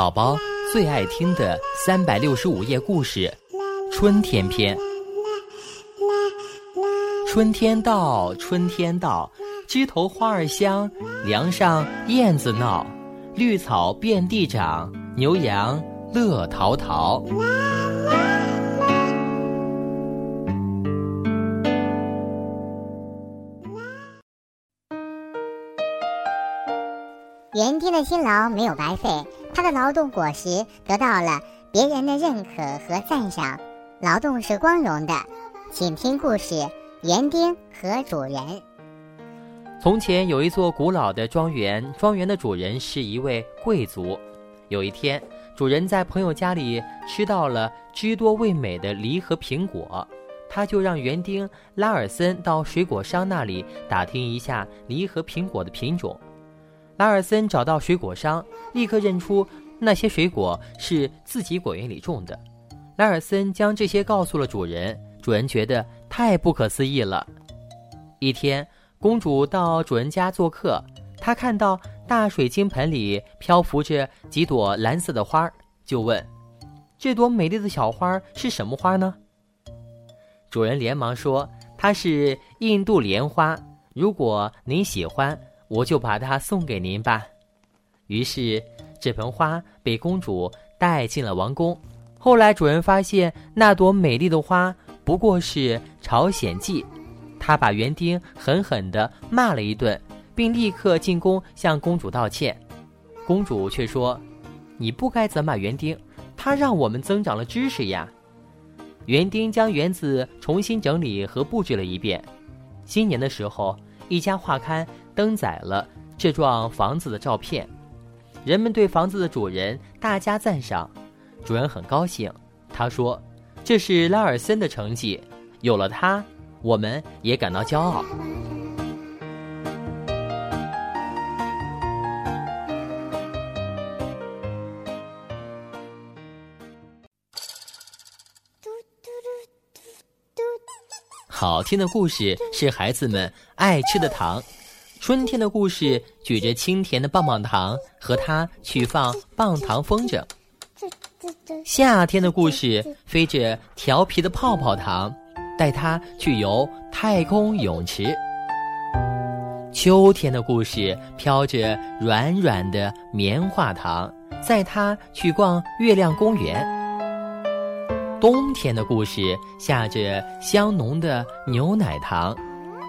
宝宝最爱听的三百六十五页故事《春天篇》。春天到，春天到，枝头花儿香，梁上燕子闹，绿草遍地长，牛羊乐陶陶。园丁的辛劳没有白费，他的劳动果实得到了别人的认可和赞赏。劳动是光荣的，请听故事《园丁和主人》。从前有一座古老的庄园，庄园的主人是一位贵族。有一天，主人在朋友家里吃到了汁多味美的梨和苹果，他就让园丁拉尔森到水果商那里打听一下梨和苹果的品种。拉尔森找到水果商，立刻认出那些水果是自己果园里种的。拉尔森将这些告诉了主人，主人觉得太不可思议了。一天，公主到主人家做客，她看到大水晶盆里漂浮着几朵蓝色的花，就问：“这朵美丽的小花是什么花呢？”主人连忙说：“它是印度莲花，如果您喜欢。”我就把它送给您吧。于是，这盆花被公主带进了王宫。后来，主人发现那朵美丽的花不过是朝鲜蓟，他把园丁狠狠地骂了一顿，并立刻进宫向公主道歉。公主却说：“你不该责骂园丁，他让我们增长了知识呀。”园丁将园子重新整理和布置了一遍。新年的时候，一家画刊。登载了这幢房子的照片，人们对房子的主人大加赞赏，主人很高兴。他说：“这是拉尔森的成绩，有了他，我们也感到骄傲。”好听的故事是孩子们爱吃的糖。春天的故事，举着清甜的棒棒糖，和它去放棒糖风筝；夏天的故事，飞着调皮的泡泡糖，带它去游太空泳池；秋天的故事，飘着软软的棉花糖，载他去逛月亮公园；冬天的故事，下着香浓的牛奶糖。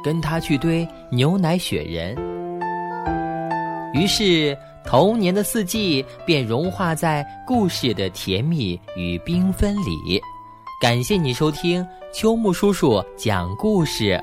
跟他去堆牛奶雪人，于是童年的四季便融化在故事的甜蜜与缤纷里。感谢你收听秋木叔叔讲故事。